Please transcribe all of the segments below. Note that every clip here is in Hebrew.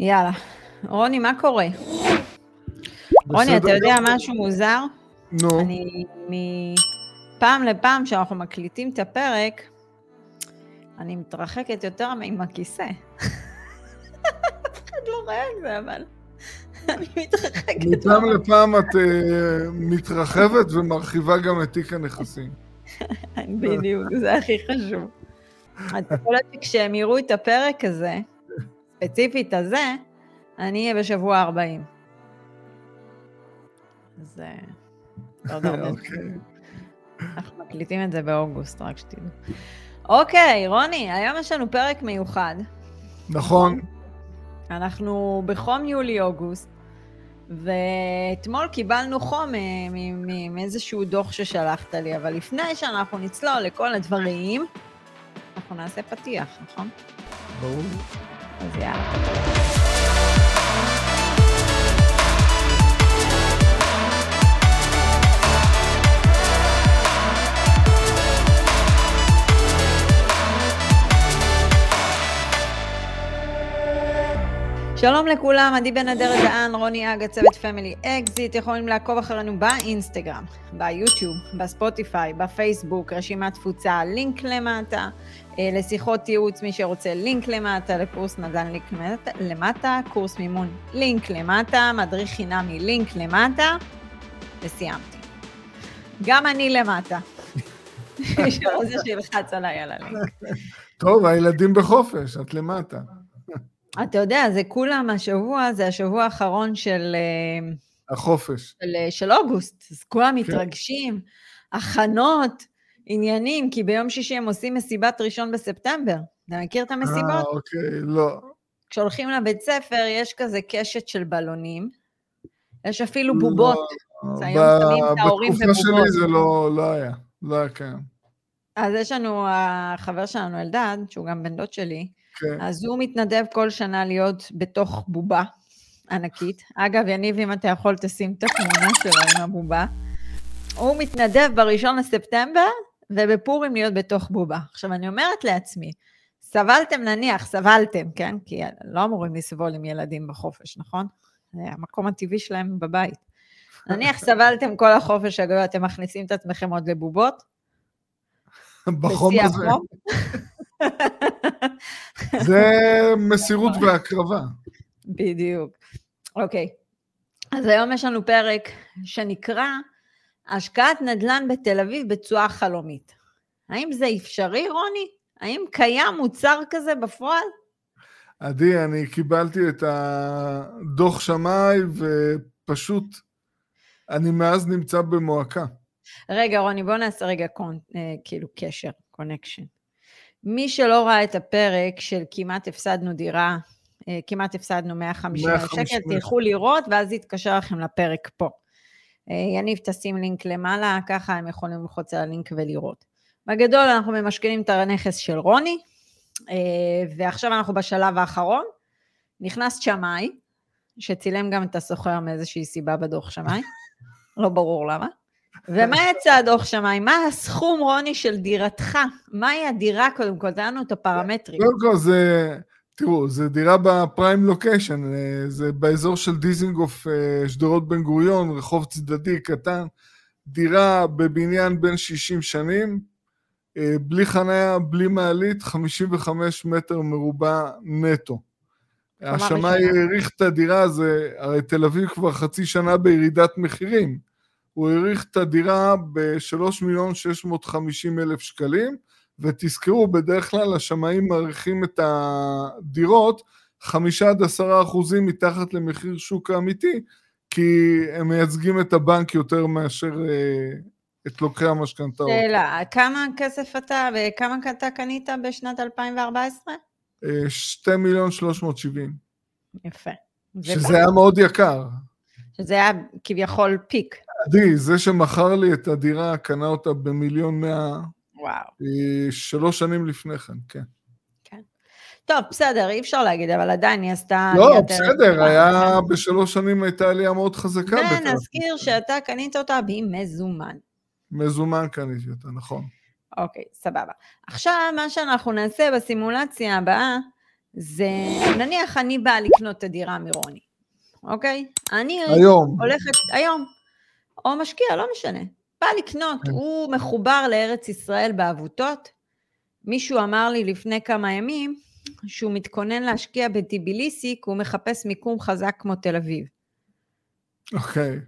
יאללה. רוני, מה קורה? רוני, אתה יודע. משהו מוזר? נו, אני מפעם לפעם שאנחנו מקליטים את הפרק, אני מתרחקת יותר עם הכיסא. אף אחד לא רואה את זה, אבל אני מתרחקת. מפעם לפעם את אה, מתרחבת ומרחיבה גם את תיק הנכסים. בדיוק, זה הכי חשוב. אז יכול להיות שכשהם יראו את הפרק הזה, ספציפית הזה, אני אהיה בשבוע 40. אז אה, הרבה. אוקיי. אנחנו מקליטים את זה באוגוסט, רק שתדעו. אוקיי, רוני, היום יש לנו פרק מיוחד. נכון, אנחנו בחום יולי-אוגוסט, ואתמול קיבלנו חום אה, מאיזשהו דוח ששלחת לי, אבל לפני שאנחנו נצלול לכל הדברים, אנחנו נעשה פתיח, נכון? ברור. אז יאללה. שלום לכולם, עדי בן אדר דהן, רוני אגה, צוות פמילי אקזיט, יכולים לעקוב אחרינו באינסטגרם, ביוטיוב, בספוטיפיי, בפייסבוק, רשימת תפוצה, לינק למטה, אה, לשיחות ייעוץ, מי שרוצה לינק למטה, לקורס נדל"ן לינק למטה, למטה, קורס מימון לינק למטה, מדריך חינמי לינק למטה, וסיימתי. גם אני למטה. מי שרוצה שילחץ עליי על הלינק. טוב, הילדים בחופש, את למטה. אתה יודע, זה כולם השבוע, זה השבוע האחרון של, אה, החופש. של, אה, של אוגוסט, אז כולם מתרגשים, הכנות, עניינים, כי ביום שישי הם עושים מסיבת ראשון בספטמבר. אתה מכיר את אה, המסיבות? אוקיי, לא. כשהולכים לבית ספר, יש כזה קשת של בלונים, יש אפילו בובות. לא, שמים את ההורים בתקופה שלי. זה לא לא היה, לא היה קיים. אז יש לנו, החבר שלנו, אלדד, שהוא גם בן דוד שלי, כן. אז הוא מתנדב כל שנה להיות בתוך בובה ענקית. אגב, יניב, אם אתה יכול, תשים את התמונה שלו עם הבובה. הוא מתנדב בראשון לספטמבר, ובפורים להיות בתוך בובה. עכשיו, אני אומרת לעצמי, סבלתם נניח, סבלתם, כן? כי לא אמורים לסבול עם ילדים בחופש, נכון? זה המקום הטבעי שלהם בבית. נניח סבלתם כל החופש הגדול, אתם מכניסים את עצמכם עוד לבובות? בחום הזה. זה מסירות והקרבה. בדיוק. אוקיי. אז היום יש לנו פרק שנקרא השקעת נדל"ן בתל אביב בתשואה חלומית. האם זה אפשרי, רוני? האם קיים מוצר כזה בפועל? עדי, אני קיבלתי את הדוח שמאי, ופשוט, אני מאז נמצא במועקה. רגע, רוני, בוא נעשה רגע קונ... אה, כאילו קשר, קונקשן. מי שלא ראה את הפרק של כמעט הפסדנו דירה, אה, כמעט הפסדנו 150 אלף 150,000. שקל, תלכו לראות, ואז יתקשר לכם לפרק פה. אה, יניב, תשים לינק למעלה, ככה הם יכולים ללחוץ על הלינק ולראות. בגדול, אנחנו ממשכנים את הנכס של רוני, אה, ועכשיו אנחנו בשלב האחרון. נכנס שמאי, שצילם גם את הסוחר מאיזושהי סיבה בדוח שמאי, לא ברור למה. ומה יצא הדוח שמאי? מה הסכום, רוני, של דירתך? מהי הדירה, קודם כל? תן לנו את הפרמטרים. קודם כל זה, תראו, זה דירה בפריים לוקיישן, אה, זה באזור של דיזינגוף, אה, שדרות בן גוריון, רחוב צדדי קטן, דירה בבניין בין 60 שנים, אה, בלי חניה, בלי מעלית, 55 מטר מרובע נטו. השמאי. העריך את הדירה, זה, הרי תל אביב כבר חצי שנה בירידת מחירים. הוא העריך את הדירה ב-3 מיליון 650 אלף שקלים, ותזכרו, בדרך כלל השמאים מעריכים את הדירות 5 עד 10 אחוזים מתחת למחיר שוק האמיתי, כי הם מייצגים את הבנק יותר מאשר אה, את לוקחי המשכנתאות. שאלה, כמה כסף אתה, וכמה אתה קנית בשנת 2014? אה, 2 מיליון 370, יפה. שזה היה מאוד יקר. שזה היה כביכול פיק. עדי, זה שמכר לי את הדירה, קנה אותה במיליון מאה, וואו. אה, שלוש שנים לפני כן, כן. טוב, בסדר, אי אפשר להגיד, אבל עדיין היא עשתה... לא, בסדר, גדולה, היה כן. בשלוש שנים הייתה עלייה מאוד חזקה. ונזכיר שאתה קנית אותה במזומן. מזומן קניתי אותה, נכון. אוקיי, סבבה. עכשיו, מה שאנחנו נעשה בסימולציה הבאה, זה, נניח אני באה לקנות את הדירה מרוני, אוקיי? אני היום. הולכת, היום, או משקיע, לא משנה. בא לקנות, כן. הוא מחובר לארץ ישראל בעבותות. מישהו אמר לי לפני כמה ימים שהוא מתכונן להשקיע בטיביליסי, כי הוא מחפש מיקום חזק כמו תל אביב. אוקיי.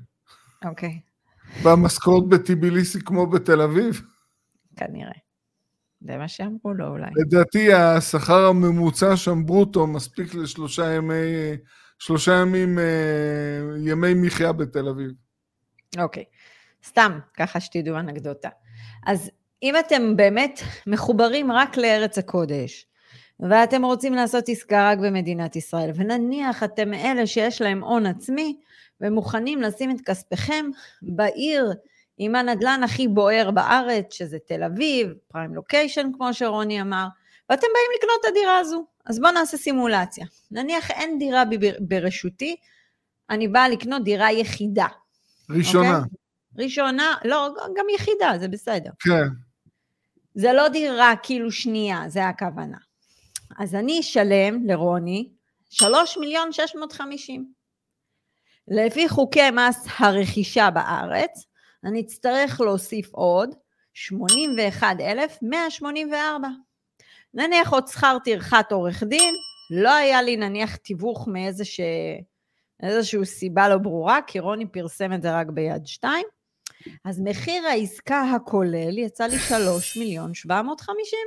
אוקיי, והמשכורת בטיביליסי כמו בתל אביב? כנראה. זה מה שאמרו לו אולי. לדעתי השכר הממוצע שם ברוטו מספיק לשלושה ימי, שלושה ימים, אה, ימי מחיה בתל אביב. אוקיי. סתם, ככה שתדעו אנקדוטה. אז אם אתם באמת מחוברים רק לארץ הקודש, ואתם רוצים לעשות עסקה רק במדינת ישראל, ונניח אתם אלה שיש להם הון עצמי, ומוכנים לשים את כספיכם בעיר עם הנדלן הכי בוער בארץ, שזה תל אביב, פריים לוקיישן, כמו שרוני אמר, ואתם באים לקנות את הדירה הזו. אז בואו נעשה סימולציה. נניח אין דירה ברשותי, אני באה לקנות דירה יחידה. ראשונה. אוקיי? ראשונה, לא, גם יחידה, זה בסדר. כן. זה לא דירה כאילו שנייה, זה הכוונה. אז אני אשלם לרוני 3 מיליון 650. לפי חוקי מס הרכישה בארץ, אני אצטרך להוסיף עוד 81,184. נניח עוד שכר טרחת עורך דין, לא היה לי נניח תיווך מאיזושהי סיבה לא ברורה, כי רוני פרסם את זה רק ביד שתיים, אז מחיר העסקה הכולל יצא לי 3 מיליון 750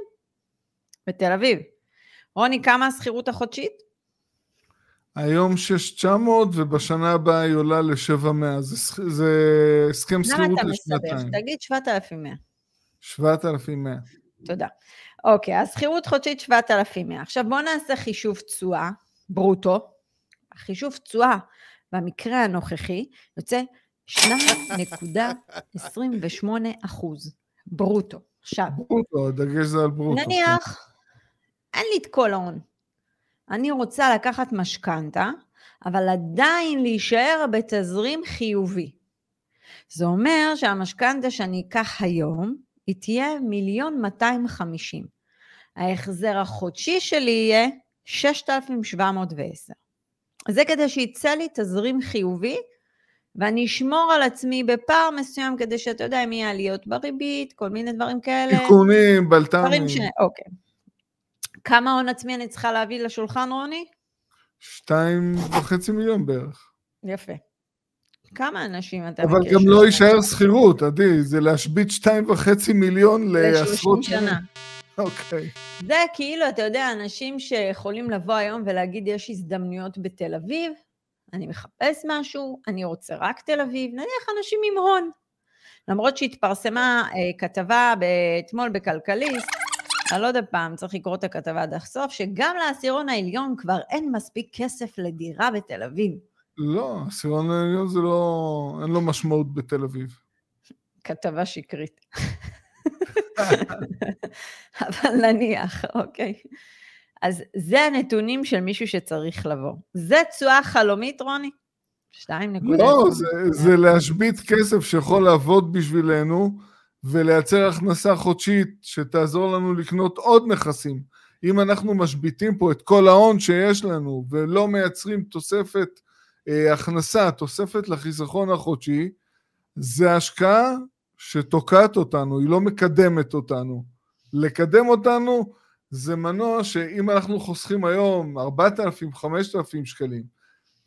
בתל אביב. רוני, כמה השכירות החודשית? היום 6,900 ובשנה הבאה היא עולה ל-7,100. זה, שכ- זה הסכם למה שכירות אתה? לשנתיים. תגיד 7,100. 7,100. תודה. אוקיי, אז שכירות חודשית 7,100. עכשיו בואו נעשה חישוב תשואה, ברוטו. החישוב תשואה במקרה הנוכחי יוצא 2.28 אחוז ברוטו. עכשיו, ברוטו, הדגש זה על ברוטו. נניח, אין לי את כל ההון. אני רוצה לקחת משכנתה, אבל עדיין להישאר בתזרים חיובי. זה אומר שהמשכנתה שאני אקח היום, היא תהיה מיליון 250. ההחזר החודשי שלי יהיה 6,710. זה כדי שיצא לי תזרים חיובי, ואני אשמור על עצמי בפער מסוים כדי שאתה יודע אם יהיה עליות בריבית, כל מיני דברים כאלה. תיקונים, בלת"מים. דברים ש... אוקיי. כמה הון עצמי אני צריכה להביא לשולחן, רוני? שתיים וחצי מיליון בערך. יפה. כמה אנשים אתה אבל מכיר גם שיש לא? יישאר שכירות, עדי, זה להשבית שתיים וחצי מיליון לעשרות ל-30 שנה. אוקיי. זה כאילו, אתה יודע, אנשים שיכולים לבוא היום ולהגיד, יש הזדמנויות בתל אביב, אני מחפש משהו, אני רוצה רק תל אביב, נניח אנשים עם הון. למרות שהתפרסמה אה, כתבה אתמול בכלכליסט, אני לא יודע פעם, צריך לקרוא את הכתבה עד הסוף, שגם לעשירון העליון כבר אין מספיק כסף לדירה בתל אביב. לא, העשירון העליון זה לא... אין לו משמעות בתל אביב. כתבה שקרית. אבל נניח, אוקיי. אז זה הנתונים של מישהו שצריך לבוא. זה תשואה חלומית, רוני? 2 נקודה. לא, זה, זה להשבית כסף שיכול לעבוד בשבילנו ולייצר הכנסה חודשית שתעזור לנו לקנות עוד נכסים. אם אנחנו משביתים פה את כל ההון שיש לנו ולא מייצרים תוספת אה, הכנסה, תוספת לחיסכון החודשי, זה השקעה שתוקעת אותנו, היא לא מקדמת אותנו. לקדם אותנו זה מנוע שאם אנחנו חוסכים היום 4,000-5,000 שקלים,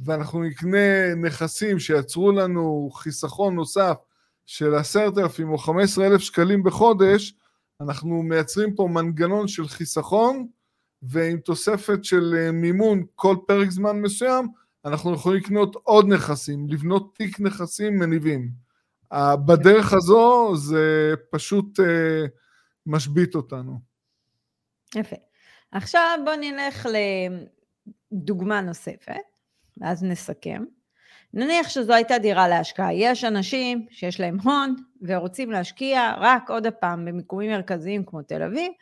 ואנחנו נקנה נכסים שיצרו לנו חיסכון נוסף של 10,000 או 15,000 שקלים בחודש, אנחנו מייצרים פה מנגנון של חיסכון, ועם תוספת של אה, מימון כל פרק זמן מסוים, אנחנו יכולים לקנות עוד נכסים, לבנות תיק נכסים מניבים. בדרך הזו זה פשוט אה, משבית אותנו. יפה. עכשיו בואו נלך לדוגמה נוספת, ואז נסכם. נניח שזו הייתה דירה להשקעה. יש אנשים שיש להם הון ורוצים להשקיע רק עוד הפעם במיקומים מרכזיים כמו תל אביב,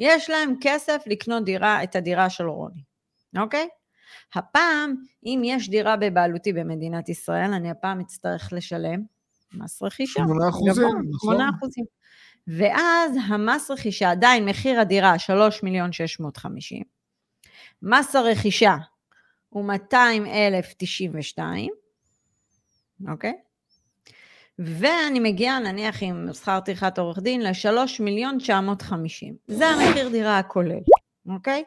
יש להם כסף לקנות דירה, את הדירה של רוני, אוקיי? הפעם, אם יש דירה בבעלותי במדינת ישראל, אני הפעם אצטרך לשלם מס רכישה. 8 אחוזים, גבוה, נכון. 8 אחוזים. ואז המס רכישה, עדיין מחיר הדירה 3 מיליון 650, מס הרכישה הוא 200,092, אוקיי? ואני מגיעה נניח עם שכר טרחת עורך דין ל-3 מיליון 950. זה המחיר דירה הכולל, אוקיי?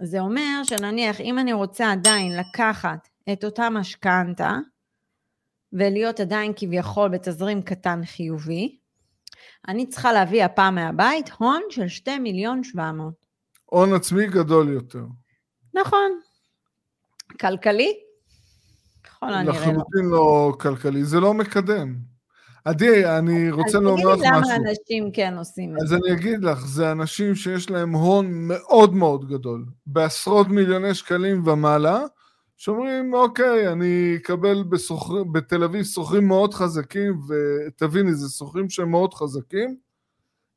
זה אומר שנניח אם אני רוצה עדיין לקחת את אותה משכנתה ולהיות עדיין כביכול בתזרים קטן חיובי, אני צריכה להביא הפעם מהבית הון של 2 מיליון 700. הון עצמי גדול יותר. נכון. כלכלי? ככל הנראה לא. לחלוטין לא כלכלי, זה לא מקדם. עדי, אני רוצה לומר לך משהו. אז תגידי למה אנשים כן עושים את אז זה. אני אגיד לך, זה אנשים שיש להם הון מאוד מאוד גדול, בעשרות מיליוני שקלים ומעלה, שאומרים, אוקיי, אני אקבל בסוחר, בתל אביב סוחרים מאוד חזקים, ותביני, זה סוחרים שהם מאוד חזקים.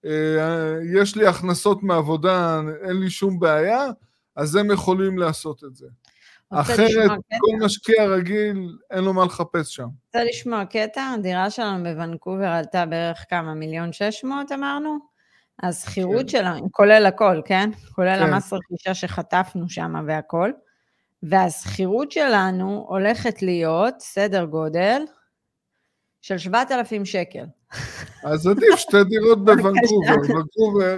אה, יש לי הכנסות מעבודה, אין לי שום בעיה, אז הם יכולים לעשות את זה. אחרת? כל משקיע רגיל, אין לו מה לחפש שם. רוצה לשמוע קטע? הדירה שלנו בוונקובר עלתה בערך כמה? מיליון שש מאות אמרנו? השכירות כן. שלנו, כולל הכל, כן? כולל כן. המס רכישה שחטפנו שם והכל. והשכירות שלנו הולכת להיות סדר גודל של 7,000 שקל. אז עדיף שתי דירות בוונקובר. ונקובר,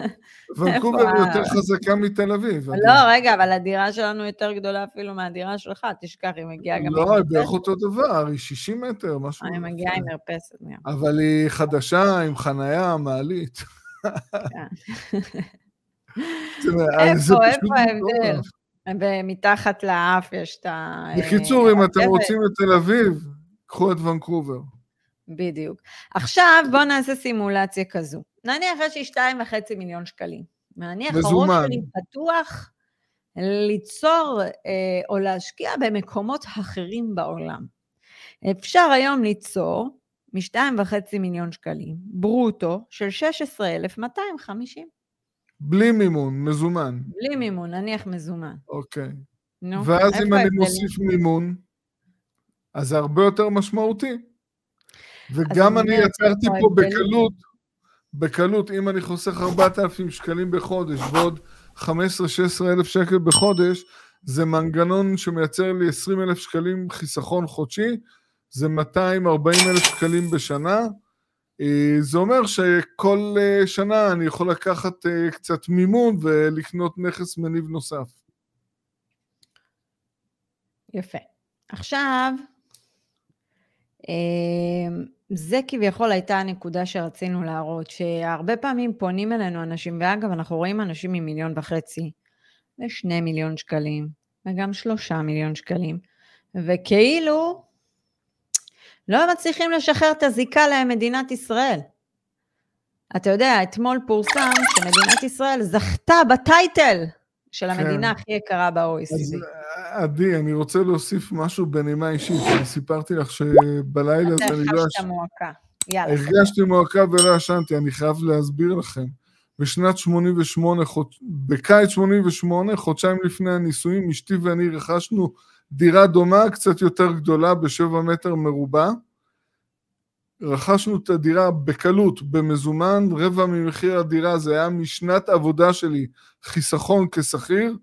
ונקובר יותר חזקה מתל אביב. לא, רגע, אבל הדירה שלנו יותר גדולה אפילו מהדירה שלך, תשכח, היא מגיעה גם לא, היא. בערך אותו דבר, היא 60 מטר, משהו. אני מגיעה עם מרפסת. אבל היא חדשה, עם חנייה, מעלית. תראה, איפה, איפה ההבדל? ומתחת לאף יש את ה... בקיצור, אם אתם. רוצים את תל אביב, קחו את ונקובר. בדיוק. עכשיו בואו נעשה סימולציה כזו. נניח יש לי שתיים וחצי מיליון שקלים. נניח הראש. שלי פתוח ליצור אה, או להשקיע במקומות אחרים בעולם. אפשר היום ליצור משתיים וחצי מיליון שקלים, ברוטו של 16,250, בלי מימון, מזומן. בלי מימון, נניח מזומן. אוקיי. נו, ואז אם אני? מוסיף מימון, אז זה הרבה יותר משמעותי. וגם אני יצרתי פה? בקלות, בקלות, אם אני חוסך 4,000 שקלים בחודש ועוד 15-16 אלף שקל בחודש, זה מנגנון שמייצר לי 20 אלף שקלים חיסכון חודשי, זה 240 אלף שקלים בשנה. אה, זה אומר שכל אה, שנה אני יכול לקחת אה, קצת מימון ולקנות נכס מניב נוסף. יפה. עכשיו, זה כביכול הייתה הנקודה שרצינו להראות, שהרבה פעמים פונים אלינו אנשים, ואגב, אנחנו רואים אנשים עם מיליון וחצי, ושני מיליון שקלים, וגם שלושה מיליון שקלים, וכאילו לא מצליחים לשחרר את הזיקה למדינת ישראל. אתה יודע, אתמול פורסם שמדינת ישראל זכתה בטייטל של כן. המדינה הכי יקרה ב-OECD. עדי, אני רוצה להוסיף משהו בנימה אישית. אני סיפרתי לך שבלילה אתה הזה אני לא... חשת יש- מועקה. יאללה. הרגשתי מועקה ולא ישנתי, אני חייב להסביר לכם. בשנת 88, חוד... בקיץ 88, חודשיים לפני הנישואים, אשתי ואני רכשנו דירה דומה, קצת יותר גדולה, בשבע מטר מרובע. רכשנו את הדירה בקלות, במזומן, רבע ממחיר הדירה, זה היה משנת עבודה שלי, חיסכון כשכיר,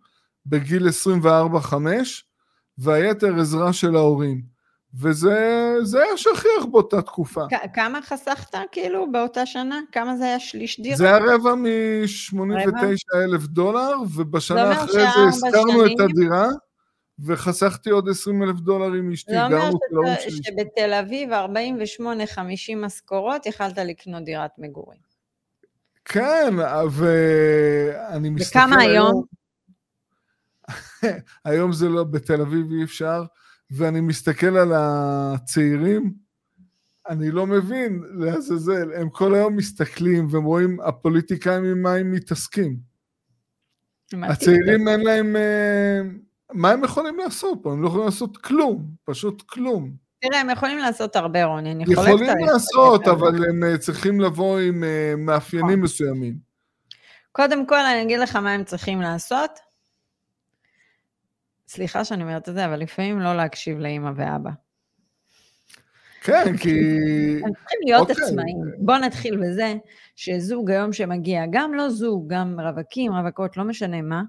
בגיל 24-5, והיתר עזרה של ההורים. וזה זה היה שכיח באותה תקופה. כ- כמה חסכת כאילו באותה שנה? כמה זה היה שליש דירה? זה היה רבע מ-89 אלף דולר, ובשנה אחרי זה הזכרנו שנים- את הדירה, וחסכתי עוד 20 אלף דולר עם אשתי, זה אומר שאתה- שלי. שבתל אביב 48-50 משכורות יכלת לקנות דירת מגורים. כן, ואני מסתכל וכמה היום? היום זה לא, בתל אביב אי אפשר, ואני מסתכל על הצעירים, אני לא מבין, לעזאזל, הם כל היום מסתכלים והם רואים הפוליטיקאים עם מה הם מתעסקים. הצעירים אין להם... מה הם יכולים לעשות פה? הם לא יכולים לעשות כלום, פשוט כלום. תראה, הם יכולים לעשות הרבה, רוני, אני חולקת יכולים עליך לעשות. אבל הם אה, צריכים לבוא עם אה, מאפיינים נכון. מסוימים. קודם כל, אני אגיד לך מה הם צריכים לעשות. סליחה שאני אומרת את זה, אבל לפעמים לא להקשיב לאימא ואבא. כן, כי... הם צריכים להיות אוקיי. עצמאים. בואו נתחיל בזה שזוג היום שמגיע, גם לא זוג, גם רווקים, רווקות, לא משנה מה,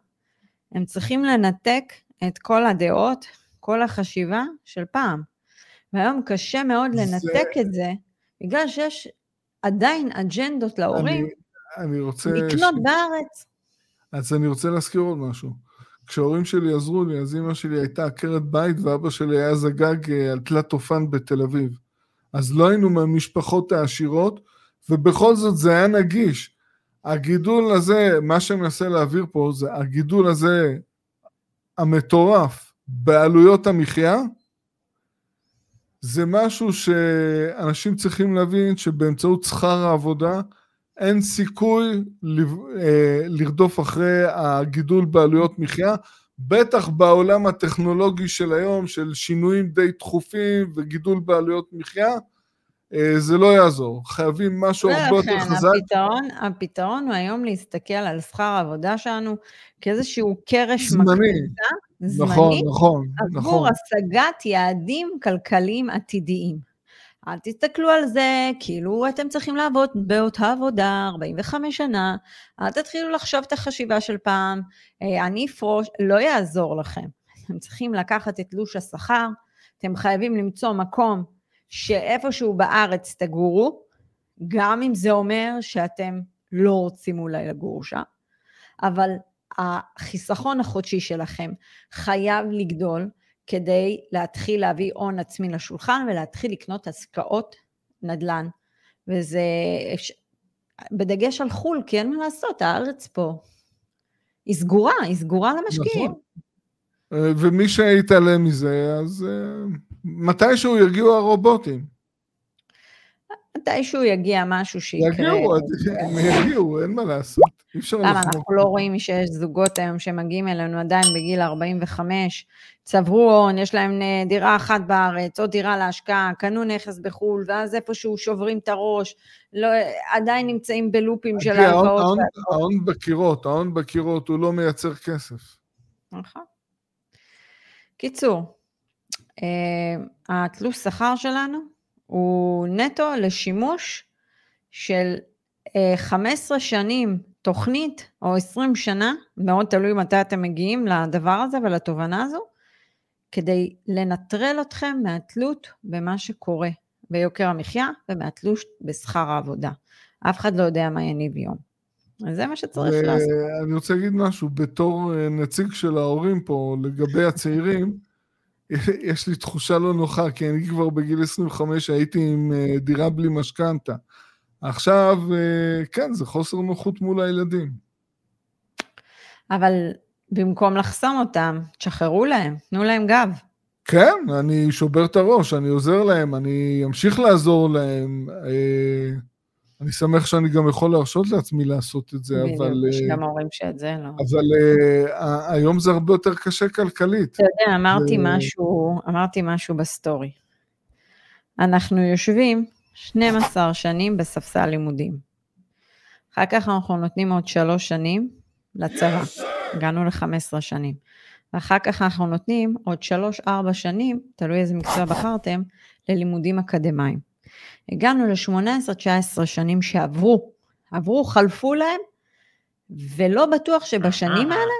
הם צריכים לנתק את כל הדעות, כל החשיבה של פעם. והיום קשה מאוד לנתק זה... את זה, בגלל שיש עדיין אג'נדות להורים אני, אני רוצה לקנות ש... בארץ. אז אני רוצה להזכיר עוד משהו. כשההורים שלי עזרו לי, אז אימא שלי הייתה עקרת בית ואבא שלי היה זגג אה, על תלת אופן בתל אביב. אז לא היינו מהמשפחות העשירות, ובכל זאת זה היה נגיש. הגידול הזה, מה שאני מנסה להעביר פה, זה הגידול הזה המטורף בעלויות המחיה, זה משהו שאנשים צריכים להבין שבאמצעות שכר העבודה אין סיכוי אה, לרדוף אחרי הגידול בעלויות מחיה, בטח בעולם הטכנולוגי של היום, של שינויים די תכופים וגידול בעלויות מחיה, זה לא יעזור. חייבים משהו הרבה יותר חזק. הפתרון, הפתרון הוא היום להסתכל על שכר העבודה שלנו כאיזשהו קרש זמני. מקפיצה, זמני, נכון, נכון, עבור נכון. השגת יעדים כלכליים עתידיים. אל תסתכלו על זה כאילו אתם צריכים לעבוד באותה עבודה 45 שנה, אל תתחילו לחשוב את החשיבה של פעם, אה, אני אפרוש, לא יעזור לכם. אתם צריכים לקחת את תלוש השכר, אתם חייבים למצוא מקום שאיפשהו בארץ תגורו, גם אם זה אומר שאתם לא רוצים אולי לגור שם, אבל החיסכון החודשי שלכם חייב לגדול, כדי להתחיל להביא הון עצמי לשולחן ולהתחיל לקנות השקעות נדל"ן. וזה בדגש על חו"ל, כי אין מה לעשות, הארץ פה היא סגורה, היא סגורה למשקיעים. נכון. אה, ומי שיתעלם מזה, אז אה, מתישהו יגיעו הרובוטים. מתישהו יגיע משהו שיקרה. יגיעו, הם יגיעו, אין מה לעשות. אי אפשר למה, אנחנו לא רואים שיש זוגות היום שמגיעים אלינו עדיין בגיל 45, צברו הון, יש להם אה, דירה אחת בארץ, או דירה להשקעה, קנו נכס בחו"ל, ואז איפשהו שוברים את הראש, לא, עדיין נמצאים בלופים של ההלוואות. ההון בקירות, ההון בקירות, הוא לא מייצר כסף. נכון. קיצור, התלוש שכר שלנו הוא נטו לשימוש של 15 אה, שנים תוכנית או 20 שנה, מאוד תלוי מתי אתם מגיעים לדבר הזה ולתובנה הזו, כדי לנטרל אתכם מהתלות במה שקורה ביוקר המחיה ומהתלות בשכר העבודה. אף אחד לא יודע מה יניב יום. אז זה מה שצריך לעשות. אני רוצה להגיד משהו, בתור אה, נציג של ההורים פה לגבי הצעירים, יש לי תחושה לא נוחה, כי אני כבר בגיל 25 הייתי עם אה, דירה בלי משכנתה. עכשיו, אה, כן, זה חוסר נוחות מול הילדים. אבל במקום לחסום אותם, תשחררו להם, תנו להם גב. כן, אני שובר את הראש, אני עוזר להם, אני אמשיך לעזור להם. אה, אני שמח שאני גם יכול להרשות לעצמי לעשות את זה, אבל... יש גם הורים שאת זה לא. אבל היום זה הרבה יותר קשה כלכלית. אתה יודע, אמרתי משהו, אמרתי משהו בסטורי. אנחנו יושבים 12 שנים בספסל לימודים. אחר כך אנחנו נותנים עוד שלוש שנים לצבא, הגענו ל-15 שנים. ואחר כך אנחנו נותנים עוד שלוש-ארבע שנים, תלוי איזה מקצוע בחרתם, ללימודים אקדמיים. הגענו ל-18-19 שנים שעברו, עברו, חלפו להם, ולא בטוח שבשנים האלה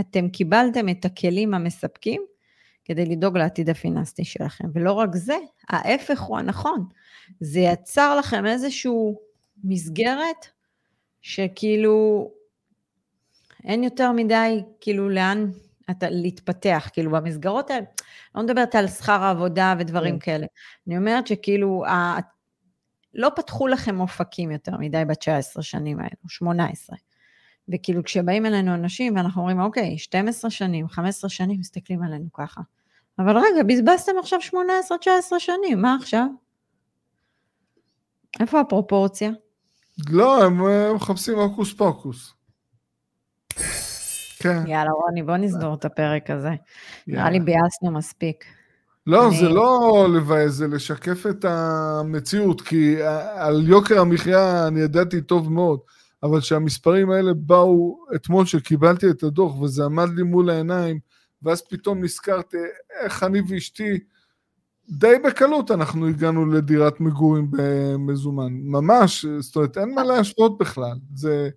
אתם קיבלתם את הכלים המספקים כדי לדאוג לעתיד הפיננסי שלכם. ולא רק זה, ההפך הוא הנכון. זה יצר לכם איזושהי מסגרת שכאילו אין יותר מדי, כאילו לאן אתה, להתפתח, כאילו במסגרות האלה, לא מדברת על שכר העבודה ודברים כן. כאלה. אני אומרת שכאילו, ה, לא פתחו לכם אופקים יותר מדי ב-19 שנים האלו, 18. וכאילו כשבאים אלינו אנשים ואנחנו אומרים, אוקיי, 12 שנים, 15 שנים, מסתכלים עלינו ככה. אבל רגע, בזבזתם עכשיו 18-19 שנים, מה עכשיו? איפה הפרופורציה? לא, הם מחפשים הוקוס פוקוס. כן. יאללה, רוני, בוא נסגור את הפרק הזה. נראה לי ביאסנו מספיק. לא, אני... זה לא לבאס, זה לשקף את המציאות, כי על יוקר המחיה אני ידעתי טוב מאוד, אבל כשהמספרים האלה באו אתמול שקיבלתי את הדוח וזה עמד לי מול העיניים, ואז פתאום נזכרתי איך אני ואשתי, די בקלות אנחנו הגענו לדירת מגורים במזומן, ממש, זאת אומרת, אין מה להשוות בכלל, זה...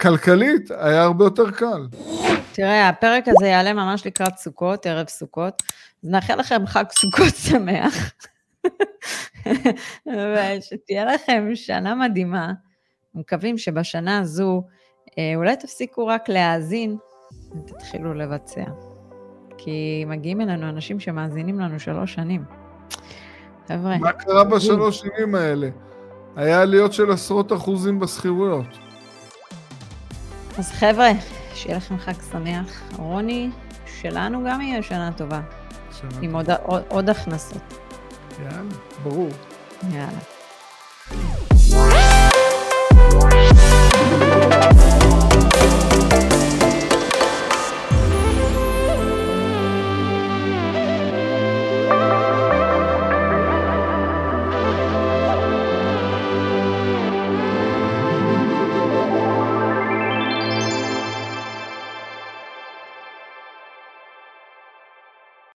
כלכלית היה הרבה יותר קל. תראה, הפרק הזה יעלה ממש לקראת סוכות, ערב סוכות, אז נאחל לכם חג סוכות שמח, ושתהיה לכם שנה מדהימה. מקווים שבשנה הזו אה, אולי תפסיקו רק להאזין ותתחילו לבצע. כי מגיעים אלינו אנשים שמאזינים לנו שלוש שנים. חבר'ה. מה קרה בשלוש שנים האלה? היה עליות של עשרות אחוזים בשכירויות. אז חבר'ה, שיהיה לכם חג שמח. רוני, שלנו גם יהיה שנה טובה. שנה עם עוד, עוד, עוד הכנסות. יאללה, ברור. יאללה.